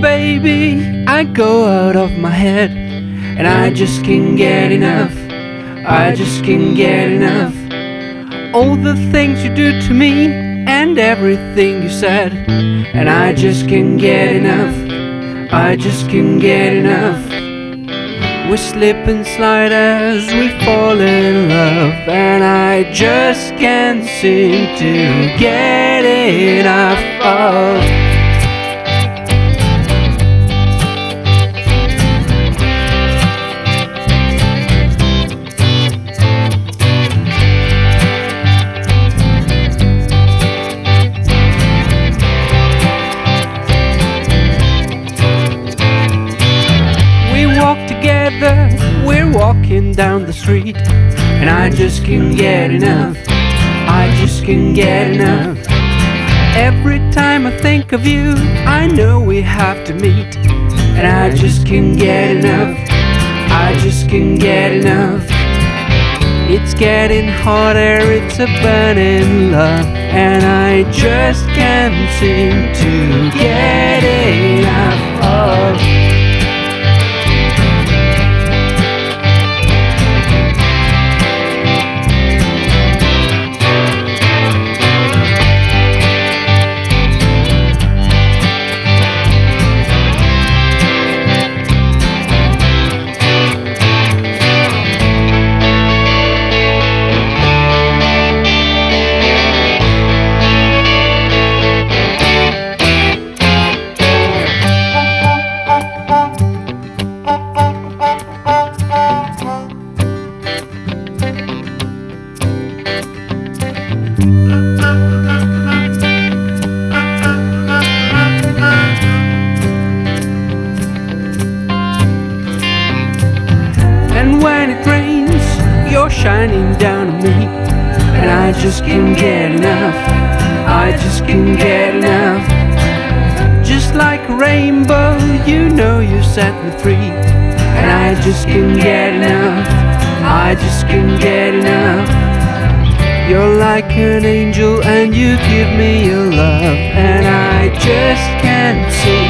baby, I go out of my head, and I just can't get enough. I just can't get enough. All the things you do to me, and everything you said, and I just can't get enough. I just can't get enough. We slip and slide as we fall in love, and I just can't seem to get enough of. Walk together, we're walking down the street, and I just can't get enough. I just can't get enough. Every time I think of you, I know we have to meet, and I just can't get enough. I just can't get enough. It's getting hotter, it's a burning love, and I just can't seem to shining down on me. And I just can't get enough. I just can't get enough. Just like a rainbow, you know you set me free. And I just can't get enough. I just can't get enough. You're like an angel and you give me your love. And I just can't seem